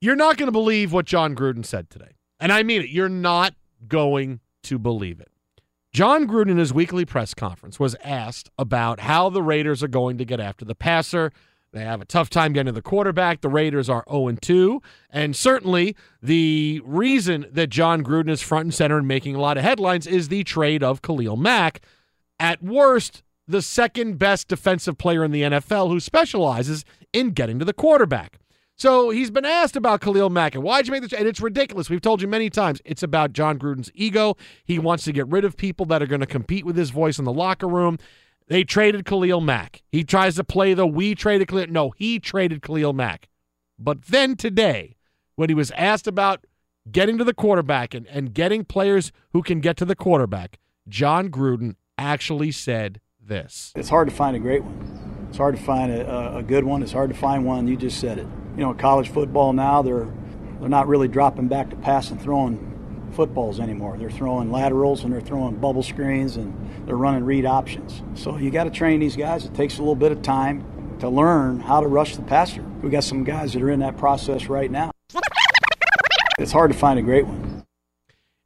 You're not going to believe what Jon Gruden said today. And I mean it. You're not going to believe it. Jon Gruden in his weekly press conference was asked about how the Raiders are going to get after the passer. They have a tough time getting to the quarterback. The Raiders are 0 2. And certainly the reason that Jon Gruden is front and center and making a lot of headlines is the trade of Khalil Mack. At worst, the second best defensive player in the NFL who specializes in getting to the quarterback. So he's been asked about Khalil Mack and why'd you make this? And it's ridiculous. We've told you many times it's about Jon Gruden's ego. He wants to get rid of people that are going to compete with his voice in the locker room. They traded Khalil Mack. He tries to play the we traded Khalil. No, he traded Khalil Mack. But then today, when he was asked about getting to the quarterback and, and getting players who can get to the quarterback, Jon Gruden actually said this. It's hard to find a great one. It's hard to find a, a good one. It's hard to find one. You just said it. You know, college football now they're they're not really dropping back to pass and throwing footballs anymore. They're throwing laterals and they're throwing bubble screens and they're running read options. So you got to train these guys. It takes a little bit of time to learn how to rush the passer. We got some guys that are in that process right now. It's hard to find a great one.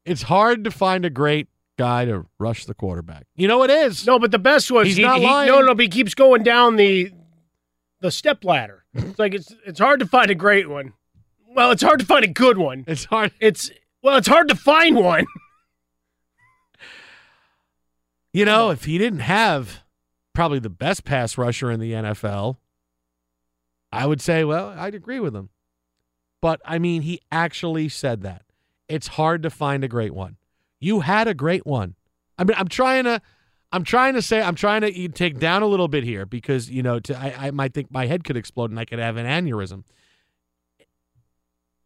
It's hard to find a great guy to rush the quarterback. You know it is. No, but the best was He's he, not he- lying. no, no, but he keeps going down the the step ladder. It's like it's it's hard to find a great one. Well, it's hard to find a good one. It's hard. It's well, it's hard to find one. You know, if he didn't have probably the best pass rusher in the NFL, I would say, well, I'd agree with him. But I mean, he actually said that. It's hard to find a great one. You had a great one. I mean, I'm trying to I'm trying to say I'm trying to take down a little bit here because, you know, to, I, I might think my head could explode and I could have an aneurysm.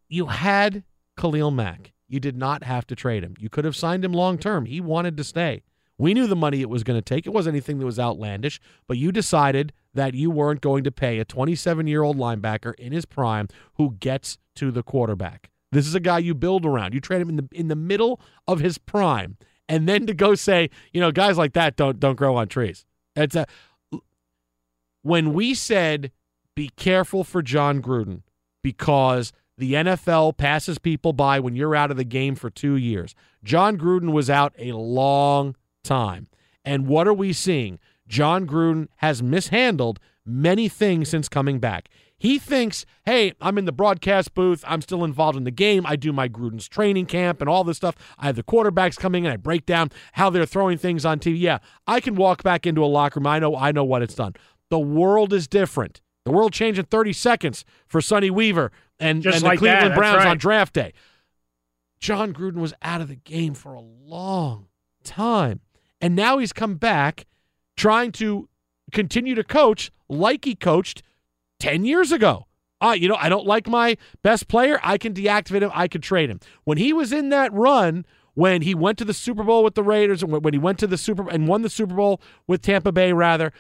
You had Khalil Mack. You did not have to trade him. You could have signed him long term. He wanted to stay. We knew the money it was going to take. It wasn't anything that was outlandish, but you decided that you weren't going to pay a 27 year old linebacker in his prime who gets to the quarterback. This is a guy you build around. You trade him in the in the middle of his prime, and then to go say, you know, guys like that don't don't grow on trees. It's a when we said be careful for Jon Gruden because the NFL passes people by when you're out of the game for two years. Jon Gruden was out a long time. And what are we seeing? Jon Gruden has mishandled many things since coming back. He thinks, hey, I'm in the broadcast booth. I'm still involved in the game. I do my Gruden's training camp and all this stuff. I have the quarterbacks coming in. I break down how they're throwing things on TV. Yeah, I can walk back into a locker room. I know, I know what it's done. The world is different. The world changed in 30 seconds for Sonny Weaver and, and like the Cleveland that, Browns right. on draft day. Jon Gruden was out of the game for a long time. And now he's come back trying to continue to coach like he coached 10 years ago. Uh, you know, I don't like my best player. I can deactivate him. I could trade him. When he was in that run, when he went to the Super Bowl with the Raiders, and when he went to the Super and won the Super Bowl with Tampa Bay, rather,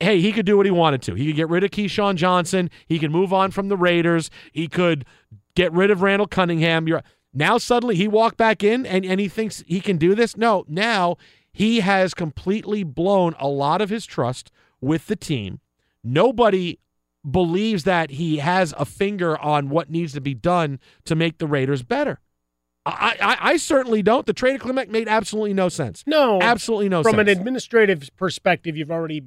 hey, he could do what he wanted to. He could get rid of Keyshawn Johnson. He could move on from the Raiders. He could get rid of Randall Cunningham. You're now suddenly he walked back in and, and he thinks he can do this. No, now he has completely blown a lot of his trust with the team. Nobody believes that he has a finger on what needs to be done to make the Raiders better. I, I, I certainly don't. The trade of Khalil Mack made absolutely no sense. No, Absolutely no From sense. an administrative perspective, you've already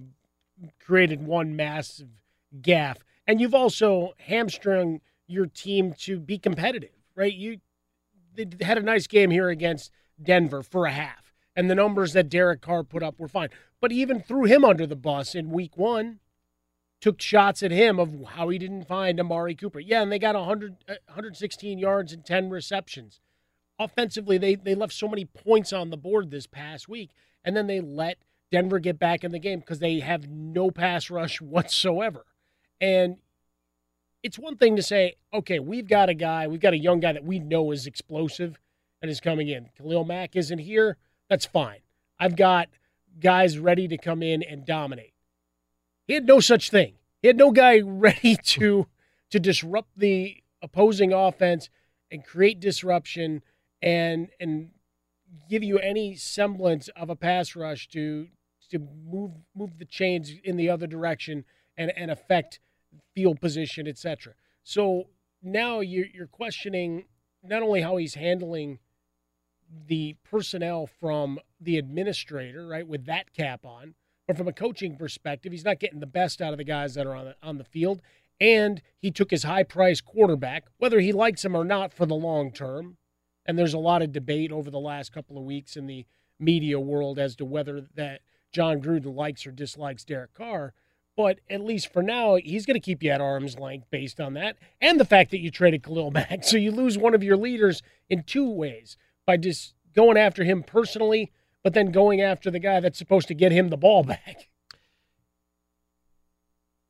created one massive gaff, and you've also hamstrung your team to be competitive. Right? You they had a nice game here against Denver for a half, and the numbers that Derek Carr put up were fine. But even threw him under the bus in Week One. Took shots at him of how he didn't find Amari Cooper. Yeah, and they got 100, uh, 116 yards and 10 receptions offensively they they left so many points on the board this past week and then they let Denver get back in the game because they have no pass rush whatsoever. And it's one thing to say, okay, we've got a guy, we've got a young guy that we know is explosive and is coming in. Khalil Mack isn't here. That's fine. I've got guys ready to come in and dominate. He had no such thing. He had no guy ready to to disrupt the opposing offense and create disruption and and give you any semblance of a pass rush to to move move the chains in the other direction and and affect field position, etc. So now you're you're questioning not only how he's handling the personnel from the administrator, right, with that cap on, but from a coaching perspective, he's not getting the best out of the guys that are on the, on the field. And he took his high priced quarterback, whether he likes him or not for the long term. And there's a lot of debate over the last couple of weeks in the media world as to whether that Jon Gruden likes or dislikes Derek Carr. But at least for now, he's going to keep you at arm's length based on that, and the fact that you traded Khalil Mack. So you lose one of your leaders in two ways by just going after him personally, but then going after the guy that's supposed to get him the ball back.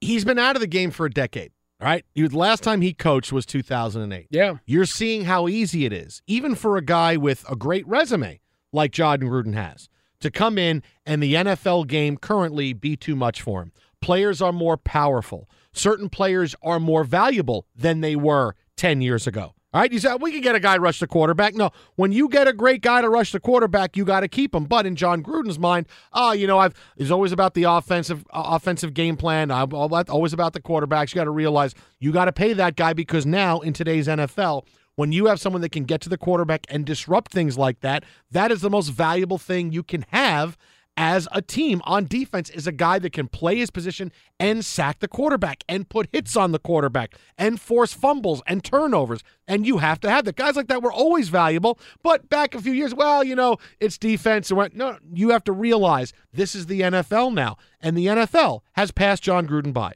He's been out of the game for a decade. All right. He, the last time he coached was 2008. Yeah. You're seeing how easy it is, even for a guy with a great resume like Jon Gruden has, to come in and the NFL game currently be too much for him. Players are more powerful. Certain players are more valuable than they were 10 years ago. All right, you said we can get a guy rush the quarterback. No, when you get a great guy to rush the quarterback, you got to keep him. But in Jon Gruden's mind, oh, you know, I've it's always about the offensive uh, offensive game plan. I'm always about the quarterbacks. You got to realize you got to pay that guy because now in today's NFL, when you have someone that can get to the quarterback and disrupt things like that, that is the most valuable thing you can have as a team on defense is a guy that can play his position and sack the quarterback and put hits on the quarterback and force fumbles and turnovers. And you have to have that. Guys like that were always valuable, but back a few years, well, you know, it's defense. and No, you have to realize this is the NFL now, and the NFL has passed Jon Gruden by.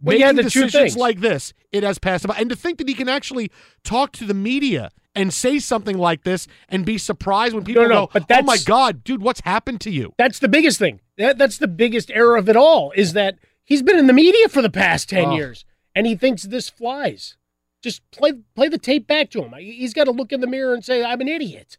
Well, Making the decisions like this, it has passed him by. And to think that he can actually talk to the media and say something like this and be surprised when people no, no, go, but "Oh my God, dude, what's happened to you?" That's the biggest thing. That, that's the biggest error of it all is that he's been in the media for the past 10 Oh. years and he thinks this flies. Just play play the tape back to him. He's got to look in the mirror and say, I'm an idiot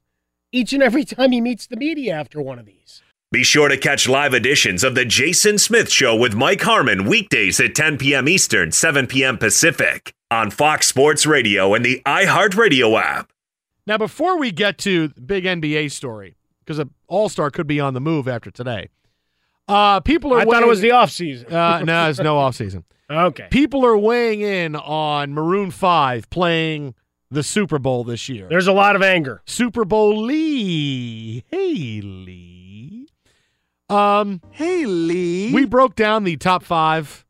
each and every time he meets the media after one of these. Be sure to catch live editions of The Jason Smith Show with Mike Harmon weekdays at 10 p.m. Eastern, 7 p.m. Pacific on Fox Sports Radio and the iHeartRadio app. Now, before we get to the big NBA story, because an All Star could be on the move after today, uh, people are. I thought it was the off season. Uh, no, it's no off season. okay. People are weighing in on Maroon Five playing the Super Bowl this year. There's a lot of anger. Super Bowl Lee. Haley. Um Hey Lee. We broke down the top five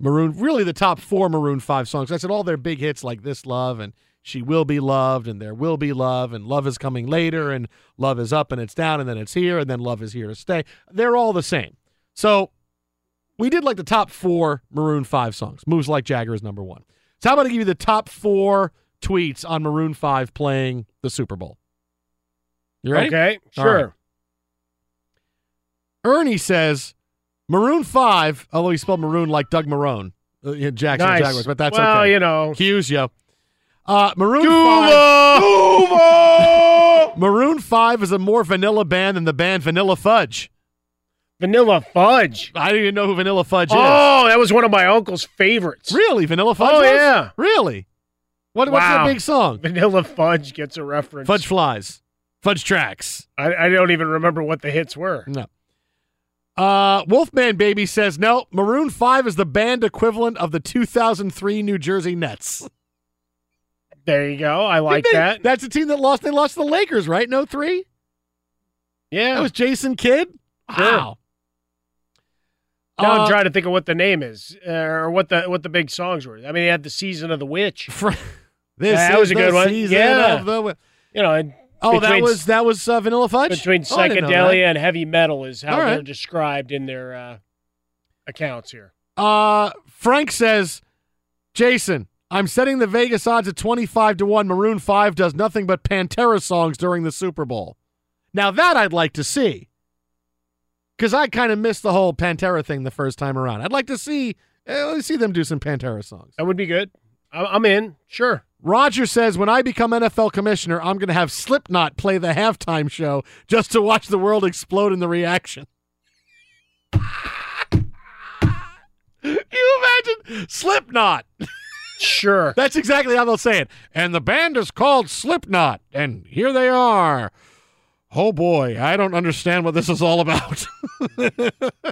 Maroon really the top four Maroon Five songs. I said all their big hits like This Love and She Will Be Loved and There Will Be Love and Love is Coming Later and Love is Up and It's Down and then It's Here and then Love is Here to Stay. They're all the same. So we did like the top four Maroon 5 songs. Moves Like Jagger is number one. So how about I give you the top four tweets on Maroon 5 playing the Super Bowl? You ready? Okay, sure. right. Ernie says Maroon 5, although he spelled maroon like Doug Marone, uh, Jackson Nice. Jaguars, but that's well, okay. you know. Hughes, yo. Uh, Maroon 5. Maroon 5 is a more vanilla band than the band Vanilla Fudge. Vanilla Fudge. I didn't even know who Vanilla Fudge is. Oh, that was one of my uncle's favorites. Really? Vanilla Fudge? Oh, was? yeah. Really? What, What's Wow. their big song? Vanilla Fudge gets a reference. Fudge Flies. Fudge Tracks. I, I don't even remember what the hits were. No. Uh, Wolfman Baby says, no, Maroon 5 is the band equivalent of the 2003 New Jersey Nets. There you go. I like They- that. That's a team that lost. They lost to the Lakers, right? No three? Yeah. That was Jason Kidd? Sure. Wow. now Uh, I'm trying to think of what the name is uh, or what the what the big songs were. I mean, they had the season of the witch. This Yeah, that was a good one. Yeah. the You know, and Oh, that was that was uh, Vanilla Fudge between Oh, I didn't know that. psychedelia and heavy metal is how right. they're described in their uh, accounts here. Uh, Frank says, Jason, I'm setting the Vegas odds at 25 to 1. Maroon 5 does nothing but Pantera songs during the Super Bowl. Now, that I'd like to see. Because I kind of missed the whole Pantera thing the first time around. I'd like to see, me see them do some Pantera songs. That would be good. I'm, I'm in. Sure. Roger says, when I become NFL commissioner, I'm going to have Slipknot play the halftime show just to watch the world explode in the reaction. you imagine Slipknot? Sure. That's exactly how they'll say it. And the band is called Slipknot, and here they are. Oh boy, I don't understand what this is all about.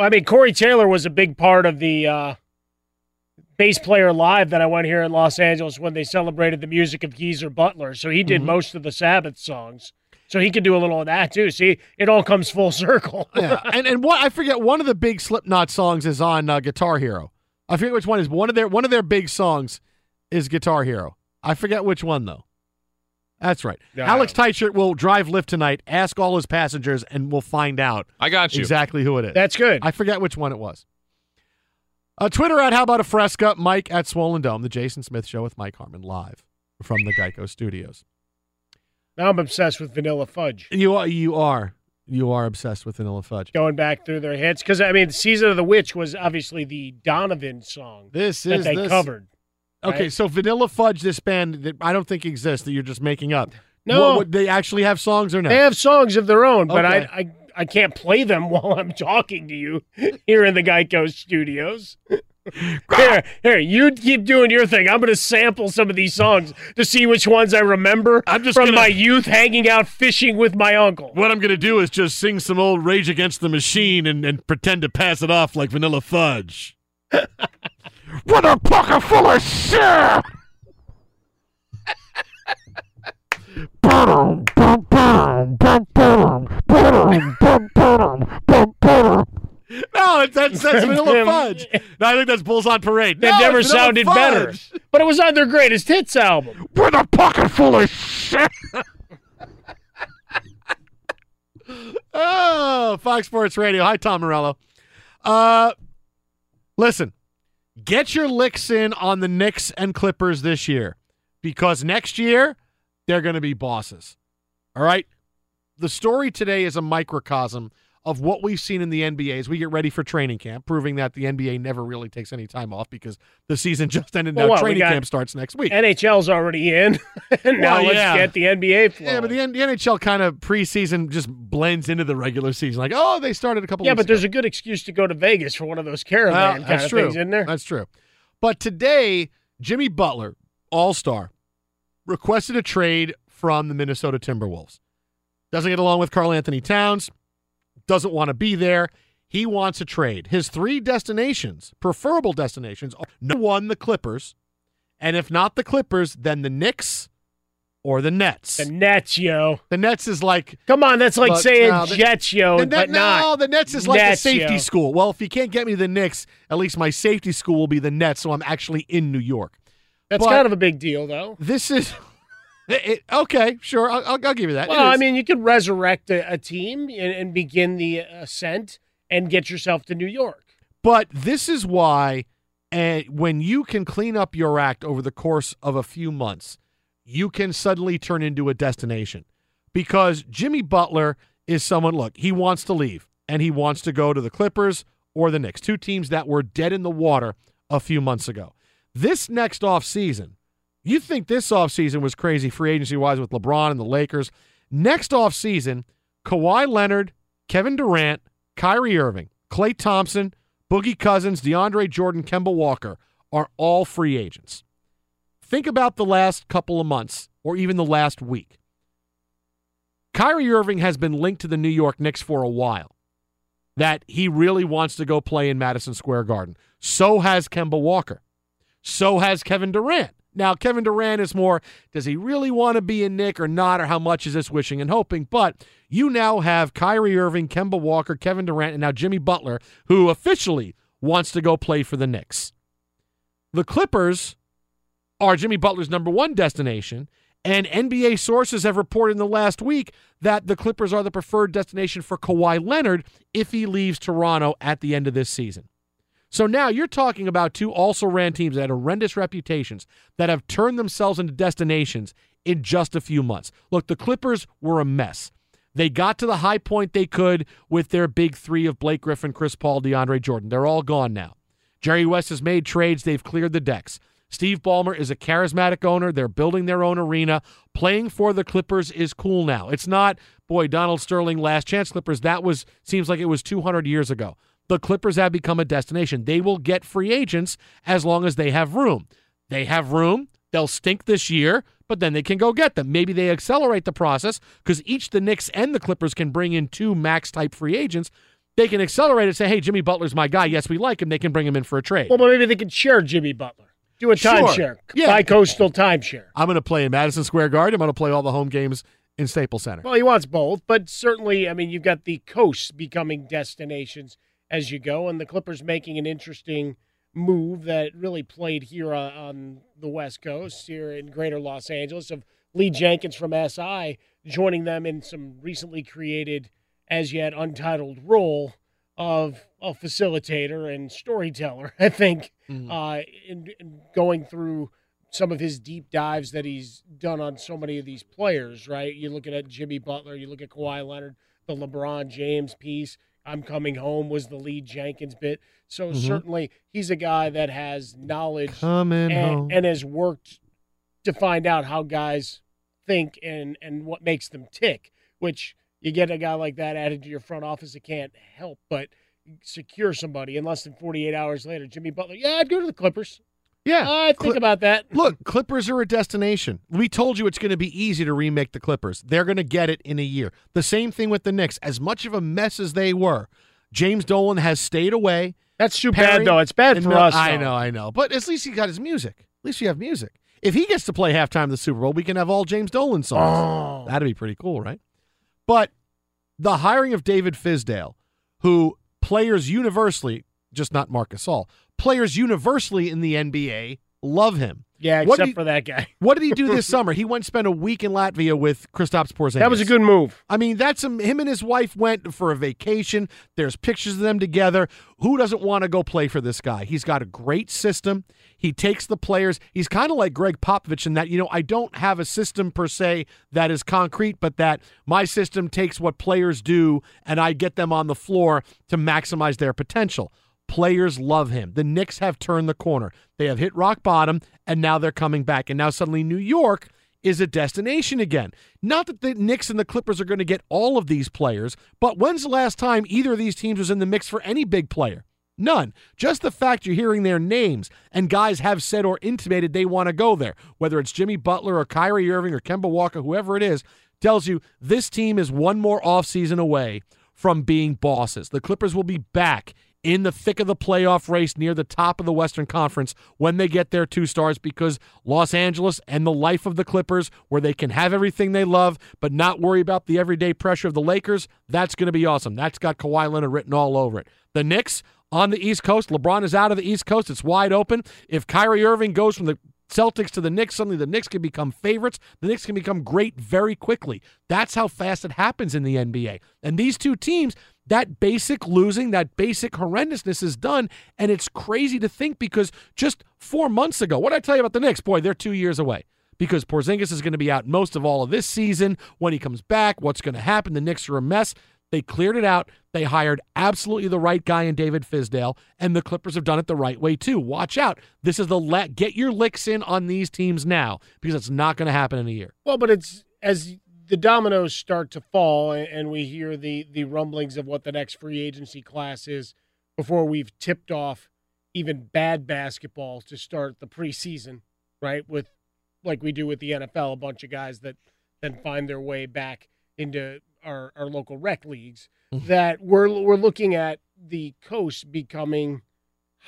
Well, I mean, Corey Taylor was a big part of the uh, bass player live that I went here in Los Angeles when they celebrated the music of Geezer Butler. So he did Mhm. most of the Sabbath songs. So he could do a little of that too. See, it all comes full circle. yeah, and and what I forget one of the big Slipknot songs is on uh, Guitar Hero. I forget which one is. One of their one of their big songs is Guitar Hero. I forget which one though. That's right. Yeah. Alex Tightshirt will drive Lyft tonight. Ask all his passengers, and we'll find out I got you. exactly who it is. That's good. I forget which one it was. Uh, Twitter at How About a Fresca, Mike at Swollen Dome, the Jason Smith Show with Mike Harmon live from the Geico Studios. now I'm obsessed with Vanilla Fudge. You are, you are, you are obsessed with Vanilla Fudge. Going back through their hits because I mean, "Season of the Witch" was obviously the Donovan song This that is they this- covered. Okay, right? so Vanilla Fudge, this band that I don't think exists that you're just making up. No. What- what- they actually have songs or not? They have songs of their own, but Okay. I, I I can't play them while I'm talking to you here in the Geico studios. Here, here, you keep doing your thing. I'm going to sample some of these songs to see which ones I remember I'm just from gonna- my youth hanging out fishing with my uncle. what I'm going to do is just sing some old Rage Against the Machine and, and pretend to pass it off like Vanilla Fudge. what a pocket full of shit! No, that's that's, that's Vanilla Fudge. No, I think that's Bulls on Parade. That No, never it's Vanilla sounded Fudge. better, but it was on their greatest hits album. With a pocket full of shit. oh, Fox Sports Radio. Hi, Tom Morello. Uh, listen, get your licks in on the Knicks and Clippers this year because next year they're going to be bosses. All right. The story today is a microcosm of what we've seen in the NBA as we get ready for training camp, proving that the NBA never really takes any time off because the season just ended. Oh, well, now training camp starts next week. NHL's already in. and now Well, let's yeah. get the NBA flow. yeah, but the, the NHL kind of preseason just blends into the regular season. Like, oh, they started a couple. yeah, but ago. there's a good excuse to go to Vegas for one of those caravan Well, kind of true. things, isn't there? That's true. But today, Jimmy Butler, All Star, requested a trade from the Minnesota Timberwolves. Doesn't get along with Karl-Anthony Towns. Doesn't want to be there. He wants a trade. His three destinations, preferable destinations, are number one, the Clippers, and if not the Clippers, then the Knicks or the Nets. The Nets, yo. The Nets is like Come on, that's like But, saying no, the- Jets, yo, the but Net- no, not. the Nets is like Nets, a safety yo. school. Well, if you can't get me the Knicks, at least my safety school will be the Nets, so I'm actually in New York. That's But kind of a big deal, though. This is it, it- okay. Sure, I'll, I'll, I'll give you that. Well, I mean, you could resurrect a, a team and, and begin the ascent and get yourself to New York. but this is why, and when you can clean up your act over the course of a few months, you can suddenly turn into a destination. Because Jimmy Butler is someone. Look, he wants to leave, and he wants to go to the Clippers or the Knicks, two teams that were dead in the water a few months ago. This next off season, you think this offseason was crazy free agency wise with LeBron and the Lakers. Next offseason, Kawhi Leonard, Kevin Durant, Kyrie Irving, Klay Thompson, Boogie Cousins, DeAndre Jordan, Kemba Walker are all free agents. Think about the last couple of months or even the last week. Kyrie Irving has been linked to the New York Knicks for a while. That he really wants to go play in Madison Square Garden. So has Kemba Walker. So has Kevin Durant. Now, Kevin Durant is more, does he really want to be a Knick or not, or how much is this wishing and hoping? But you now have Kyrie Irving, Kemba Walker, Kevin Durant, and now Jimmy Butler, who officially wants to go play for the Knicks. The Clippers are Jimmy Butler's number one destination, and NBA sources have reported in the last week that the Clippers are the preferred destination for Kawhi Leonard if he leaves Toronto at the end of this season. So now you're talking about two also ran teams that had horrendous reputations that have turned themselves into destinations in just a few months. Look, the Clippers were a mess. They got to the high point they could with their big three of Blake Griffin, Chris Paul, DeAndre Jordan. They're all gone now. Jerry West has made trades. They've cleared the decks. Steve Ballmer is a charismatic owner. They're building their own arena. Playing for the Clippers is cool now. It's not, boy, Donald Sterling, last chance Clippers. That was seems like it was 200 years ago. The Clippers have become a destination. They will get free agents as long as they have room. They have room. They'll stink this year, but then they can go get them. Maybe they accelerate the process because each the Knicks and the Clippers can bring in two max type free agents. They can accelerate it, say, hey, Jimmy Butler's my guy. Yes, we like him. They can bring him in for a trade. Well, but maybe they can share Jimmy Butler. Do a Sure. timeshare. Yeah. Bi-coastal timeshare. I'm going to play in Madison Square Garden. I'm going to play all the home games in Staples Center. Well, he wants both, but certainly, I mean, you've got the coasts becoming destinations as you go, and the Clippers making an interesting move that really played here on, on the West Coast, here in greater Los Angeles, of Lee Jenkins from SI joining them in some recently created, as yet untitled role of a facilitator and storyteller, I think, uh, in, in going through some of his deep dives that he's done on so many of these players, right? You look at Jimmy Butler, you look at Kawhi Leonard, the LeBron James piece. I'm coming home was the Lee Jenkins bit. So Mhm. certainly he's a guy that has knowledge Coming and, home. and has worked to find out how guys think and and what makes them tick. Which you get a guy like that added to your front office, it can't help but secure somebody. And less than 48 hours later, Jimmy Butler, yeah, I'd go to the Clippers. Yeah. I think Cli- about that. Look, Clippers are a destination. We told you it's going to be easy to remake the Clippers. They're going to get it in a year. The same thing with the Knicks. As much of a mess as they were, James Dolan has stayed away. That's too Perry bad, though. It's bad for Mil- us. I though. know, I know. But at least he got his music. At least you have music. If he gets to play halftime of the Super Bowl, we can have all James Dolan songs. Oh. That'd be pretty cool, right? But the hiring of David Fizdale, who players universally, just not Marc Gasol, players universally in the NBA love him. Yeah, except did for that guy. What did he do this summer? He went and spent a week in Latvia with Kristaps Porzingis. That was a good move. I mean, that's him. Him and his wife went for a vacation. There's pictures of them together. Who doesn't want to go play for this guy? He's got a great system. He takes the players. He's kind of like Gregg Popovich in that, you know, I don't have a system per se that is concrete, but that my system takes what players do and I get them on the floor to maximize their potential. Players love him. The Knicks have turned the corner. They have hit rock bottom, and now they're coming back. And now suddenly New York is a destination again. Not that the Knicks and the Clippers are going to get all of these players, but when's the last time either of these teams was in the mix for any big player? None. Just the fact you're hearing their names and guys have said or intimated they want to go there, whether it's Jimmy Butler or Kyrie Irving or Kemba Walker, whoever it is, tells you this team is one more offseason away from being bosses. The Clippers will be back in the thick of the playoff race near the top of the Western Conference when they get their two stars because Los Angeles and the life of the Clippers, where they can have everything they love but not worry about the everyday pressure of the Lakers, that's going to be awesome. That's got Kawhi Leonard written all over it. The Knicks on the East Coast, LeBron is out of the East Coast. It's wide open. If Kyrie Irving goes from the Celtics to the Knicks, suddenly the Knicks can become favorites. The Knicks can become great very quickly. That's how fast it happens in the NBA. And these two teams, that basic losing, that basic horrendousness is done. And it's crazy to think because just four months ago, what did I tell you about the Knicks? Boy, they're two years away because Porzingis is going to be out most of all of this season. When he comes back, what's going to happen? The Knicks are a mess. They cleared it out. They hired absolutely the right guy in David Fizdale, and the Clippers have done it the right way too. Watch out. This is the let get your licks in on these teams now because it's not going to happen in a year. Well, but it's as the dominoes start to fall and we hear the the rumblings of what the next free agency class is before we've tipped off even bad basketball to start the preseason, right? With like we do with the NFL, a bunch of guys that then find their way back into our, our local rec leagues mm-hmm. that we're we're looking at the coast becoming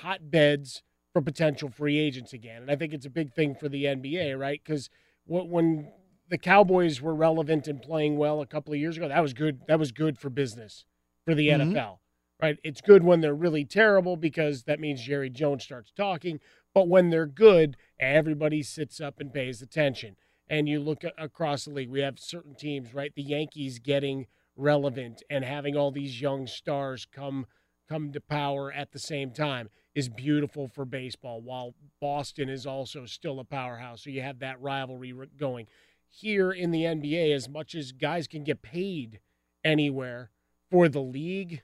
hotbeds for potential free agents again. And I think it's a big thing for the NBA, right? Because when the Cowboys were relevant and playing well a couple of years ago, that was good. That was good for business for the Mhm. NFL, right? It's good when they're really terrible because that means Jerry Jones starts talking. But when they're good, everybody sits up and pays attention. And you look across the league, we have certain teams, right? The Yankees getting relevant and having all these young stars come come to power at the same time is beautiful for baseball while Boston is also still a powerhouse so you have that rivalry going here in the NBA as much as guys can get paid anywhere for the league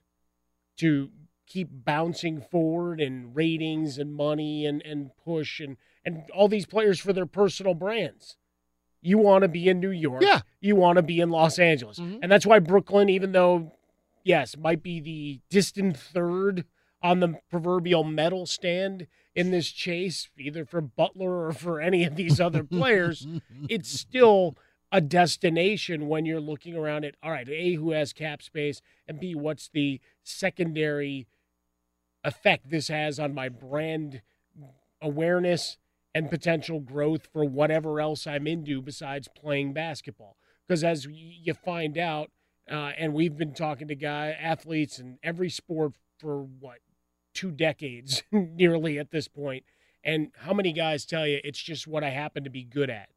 to keep bouncing forward and ratings and money and, and push and, and all these players for their personal brands. You want to be in New York. Yeah. You want to be in Los Angeles. Mhm. And that's why Brooklyn, even though, yes, might be the distant third on the proverbial medal stand in this chase, either for Butler or for any of these other players, it's still a destination when you're looking around at, all right, A, who has cap space, and B, what's the secondary effect this has on my brand awareness and potential growth for whatever else I'm into besides playing basketball. Because as you find out, uh, and we've been talking to guy athletes in every sport for what two decades nearly at this point, and how many guys tell you it's just what I happen to be good at?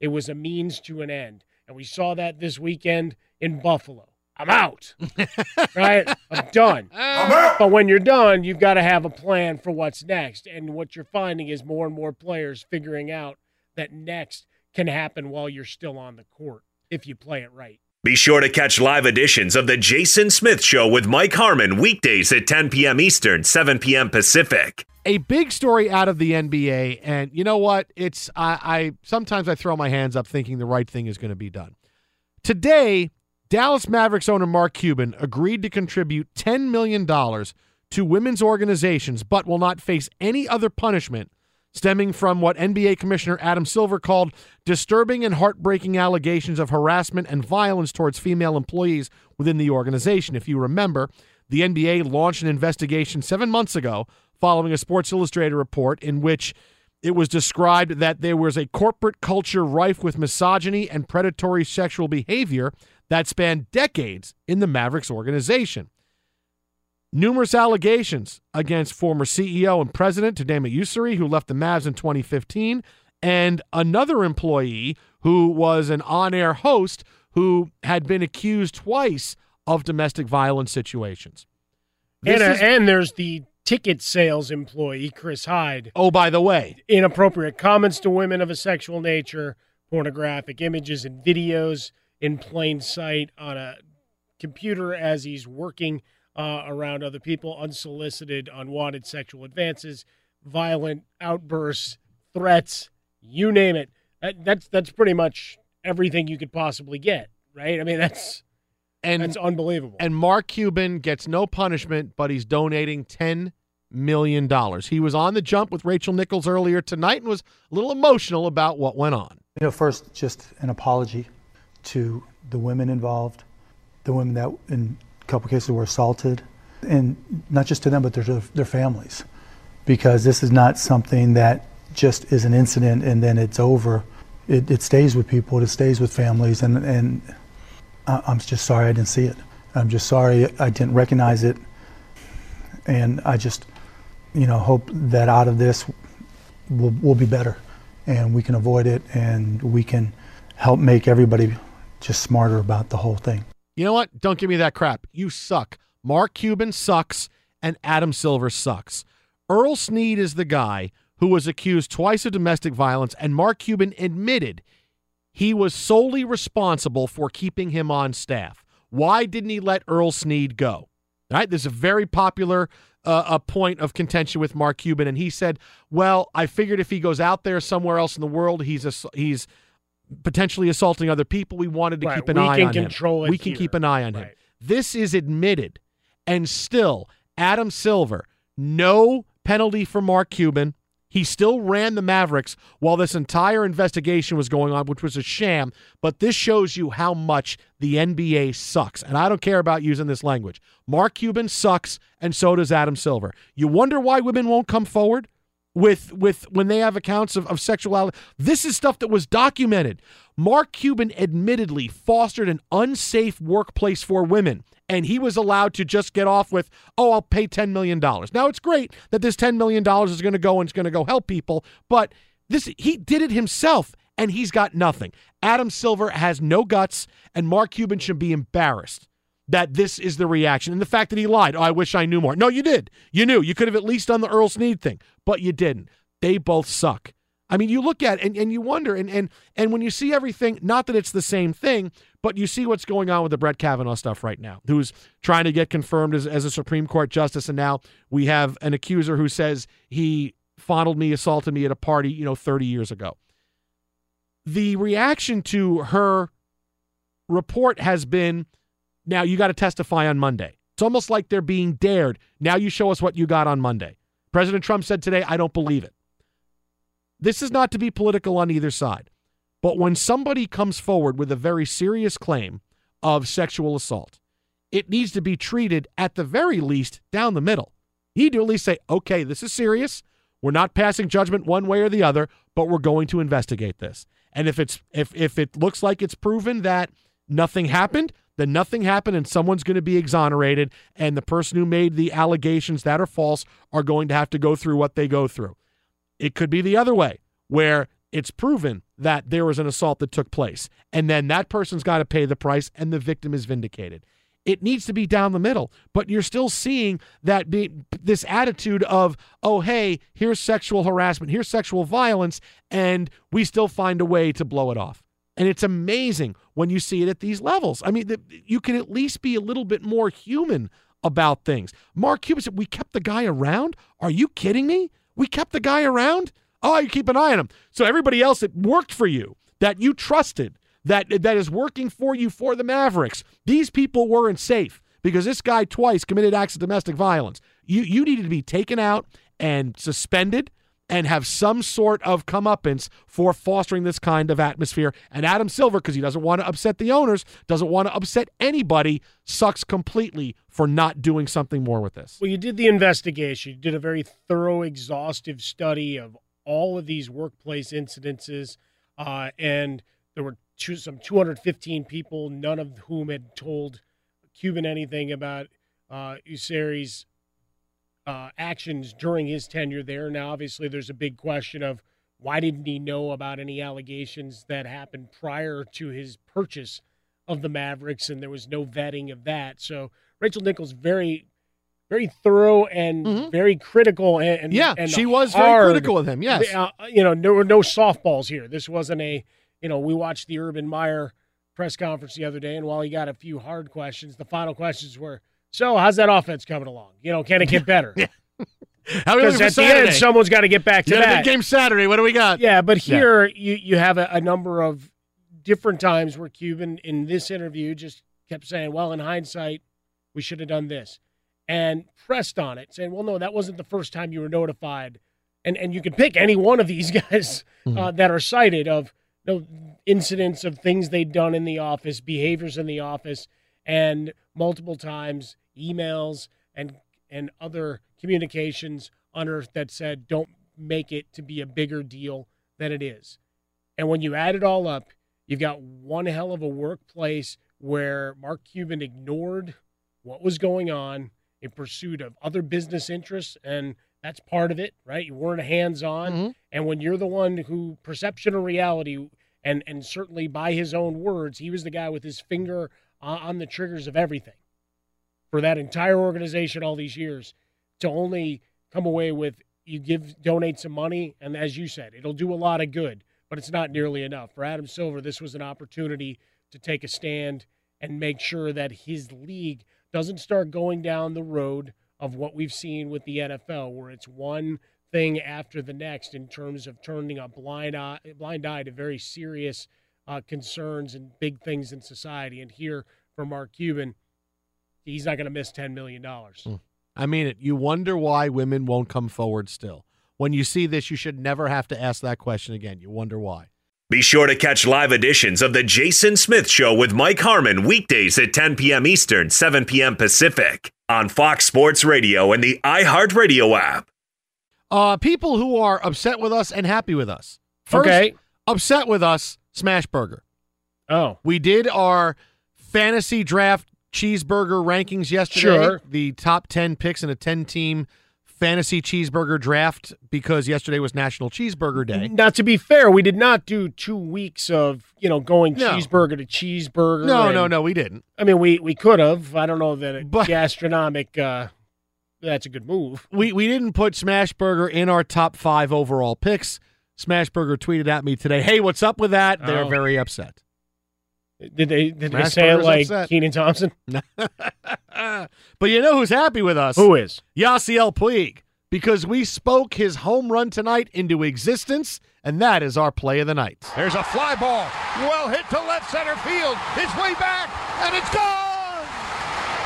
It was a means to an end, and we saw that this weekend in Buffalo. I'm out, right? I'm done. But when you're done, you've got to have a plan for what's next. And what you're finding is more and more players figuring out that next can happen while you're still on the court if you play it right. Be sure to catch live editions of The Jason Smith Show with Mike Harmon weekdays at 10 p.m. Eastern, 7 p.m. Pacific. a big story out of the NBA, and you know what? It's I, I sometimes I throw my hands up thinking the right thing is going to be done. Today, Dallas Mavericks owner Mark Cuban agreed to contribute $10 million to women's organizations, but will not face any other punishment stemming from what NBA Commissioner Adam Silver called disturbing and heartbreaking allegations of harassment and violence towards female employees within the organization. If you remember, the NBA launched an investigation seven months ago following a Sports Illustrated report in which it was described that there was a corporate culture rife with misogyny and predatory sexual behavior that spanned decades in the Mavericks organization. Numerous allegations against former CEO and president Terdema Ussery, who left the Mavs in 2015, and another employee who was an on air host who had been accused twice of domestic violence situations. And, uh, is, and there's the ticket sales employee, Chris Hyde. Oh, by the way, inappropriate comments to women of a sexual nature, pornographic images and videos in plain sight on a computer as he's working uh, around other people, unsolicited, unwanted sexual advances, violent outbursts, threats, you name it. That, that's that's pretty much everything you could possibly get, right? I mean, that's and that's unbelievable. And Mark Cuban gets no punishment, but he's donating ten million dollars. He was on the jump with Rachel Nichols earlier tonight and was a little emotional about what went on. You know, first, just an apology to the women involved, the women that in couple cases were assaulted, and not just to them, but their, their families, because this is not something that just is an incident and then it's over. It, it stays with people, it stays with families, and, and I'm just sorry I didn't see it. I'm just sorry I didn't recognize it, and I just, you know, hope that out of this we'll, we'll be better, and we can avoid it, and we can help make everybody just smarter about the whole thing you know what? Don't give me that crap. You suck. Mark Cuban sucks, and Adam Silver sucks. Earl Sneed is the guy who was accused twice of domestic violence, and Mark Cuban admitted he was solely responsible for keeping him on staff. Why didn't he let Earl Sneed go? All right, there's a very popular uh, a point of contention with Mark Cuban, and he said, "Well, I figured if he goes out there somewhere else in the world, he's a, he's potentially assaulting other people. We wanted to right. keep an we eye on him. we can here. keep an eye on right. him. This is admitted. And still, Adam Silver, no penalty for Mark Cuban. He still ran the Mavericks while this entire investigation was going on, which was a sham. But this shows you how much the NBA sucks. And I don't care about using this language. Mark Cuban sucks, and so does Adam Silver. You wonder why women won't come forward? With with when they have accounts of, of sexuality. This is stuff that was documented. Mark Cuban admittedly fostered an unsafe workplace for women, and he was allowed to just get off with, oh, I'll pay $10 million. Now it's great that this $10 million is going to go and it's going to go help people, but this he did it himself and he's got nothing. Adam Silver has no guts, and Mark Cuban should be embarrassed that this is the reaction. And the fact that he lied, oh, I wish I knew more. No, you did. You knew. You could have at least done the Earl Sneed thing, but you didn't. They both suck. I mean, you look at it and, and you wonder, and, and and when you see everything, not that it's the same thing, but you see what's going on with the Brett Kavanaugh stuff right now, who's trying to get confirmed as, as a Supreme Court justice, and now we have an accuser who says he fondled me, assaulted me at a party, you know, 30 years ago. The reaction to her report has been now you got to testify on Monday. It's almost like they're being dared. Now you show us what you got on Monday. President Trump said today, I don't believe it. This is not to be political on either side. But when somebody comes forward with a very serious claim of sexual assault, it needs to be treated at the very least down the middle. You to at least say, okay, this is serious. We're not passing judgment one way or the other, but we're going to investigate this. And if it's if if it looks like it's proven that nothing happened, then nothing happened and someone's going to be exonerated and the person who made the allegations that are false are going to have to go through what they go through. It could be the other way where it's proven that there was an assault that took place and then that person's got to pay the price and the victim is vindicated. It needs to be down the middle, but you're still seeing that be, this attitude of, oh, hey, here's sexual harassment, here's sexual violence, and we still find a way to blow it off. And it's amazing when you see it at these levels. I mean, the, you can at least be a little bit more human about things. Mark Cuban said, We kept the guy around? Are you kidding me? We kept the guy around? Oh, you keep an eye on him. So everybody else that worked for you, that you trusted, that that is working for you for the Mavericks, these people weren't safe because this guy twice committed acts of domestic violence. You you needed to be taken out and suspended and have some sort of comeuppance for fostering this kind of atmosphere. And Adam Silver, because he doesn't want to upset the owners, doesn't want to upset anybody, sucks completely for not doing something more with this. Well, you did the investigation. You did a very thorough, exhaustive study of all of these workplace incidences, uh, and there were two, some 215 people, none of whom had told Cuban anything about uh, uh, actions during his tenure there. Now, obviously, there's a big question of why didn't he know about any allegations that happened prior to his purchase of the Mavericks, and there was no vetting of that. So Rachel Nichols very, very thorough and very critical. And, and Mm-hmm. Yeah, and she was very critical of him, yes. Uh, you know, there were no softballs here. This wasn't a. You know, we watched the Urban Meyer press conference the other day, and while he got a few hard questions, the final questions were, "So, how's that offense coming along? You know, can it get better?" How are we Because at the Saturday? end, someone's got to get back to You that. game Saturday. What do we got? Yeah, but Yeah. here you you have a, a number of different times where Cuban in this interview just kept saying, "Well, in hindsight, we should have done this," and pressed on it, saying, "Well, no, that wasn't the first time you were notified." And and you can pick any one of these guys uh, that are cited of you know, incidents of things they'd done in the office, behaviors in the office, and multiple times emails and and other communications unearthed that said, "Don't make it to be a bigger deal than it is." And when you add it all up, you've got one hell of a workplace where Mark Cuban ignored what was going on in pursuit of other business interests and that's part of it, right? You weren't hands on. Mm-hmm. And when you're the one who perception of reality and and certainly by his own words, he was the guy with his finger on, the triggers of everything for that entire organization all these years to only come away with you give donate some money and as you said it'll do a lot of good but it's not nearly enough. For adam silver this was an opportunity to take a stand and make sure that his league doesn't start going down the road of what we've seen with the nfl where it's one thing after the next in terms of turning a blind eye, blind eye to very serious uh, concerns and big things in society and here for mark cuban he's not going to miss $10 million I mean it. You wonder why women won't come forward still. When you see this, you should never have to ask that question again. You wonder why. Be sure to catch live editions of The Jason Smith Show with Mike Harmon weekdays at 10 p.m. Eastern, 7 p.m. Pacific on Fox Sports Radio and the iHeartRadio app. Uh, people who are upset with us and happy with us. First, Okay. upset with us, Smash Burger. Oh. We did our fantasy draft cheeseburger rankings yesterday. Sure. The top 10 picks in a 10 team fantasy cheeseburger draft because yesterday was National Cheeseburger Day. Now, to be fair, we did not do two weeks of you know going No. cheeseburger to cheeseburger. No, and- no, no, we didn't. I mean, we we could have. I don't know that a But- gastronomic. Uh, that's a good move. We we didn't put Smash Burger in our top five overall picks. Smash Burger tweeted at me today, "Hey, what's up with that?" They're Oh. very upset. Did they did they say it like upset. Kenan Thompson? but you know who's happy with us? Who is? Yasiel Puig, because we spoke his home run tonight into existence, and that is our play of the night. There's a fly ball. Well hit to left center field. It's way back, and it's gone.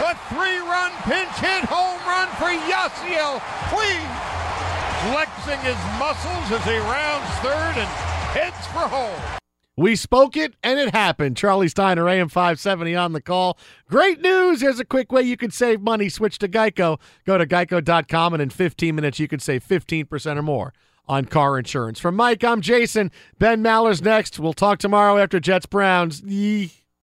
A three-run pinch hit home run for Yasiel Puig. Flexing his muscles as he rounds third and heads for home. We spoke it, and it happened. Charlie Steiner, AM 570 on the call. Great news. Here's a quick way you can save money. Switch to Geico. Go to geico.com, and in 15 minutes, you can save 15% or more on car insurance. From Mike, I'm Jason. Ben Maller's next. We'll talk tomorrow after Jets Browns. Yee.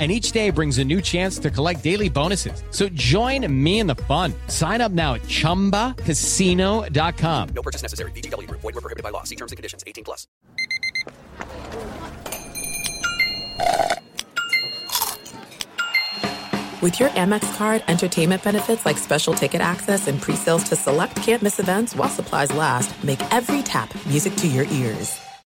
and each day brings a new chance to collect daily bonuses. So join me in the fun. Sign up now at ChumbaCasino.com. No purchase necessary. VGW. Void were prohibited by law. See terms and conditions. 18 plus. With your Amex card, entertainment benefits like special ticket access and pre-sales to select campus events while supplies last make every tap music to your ears.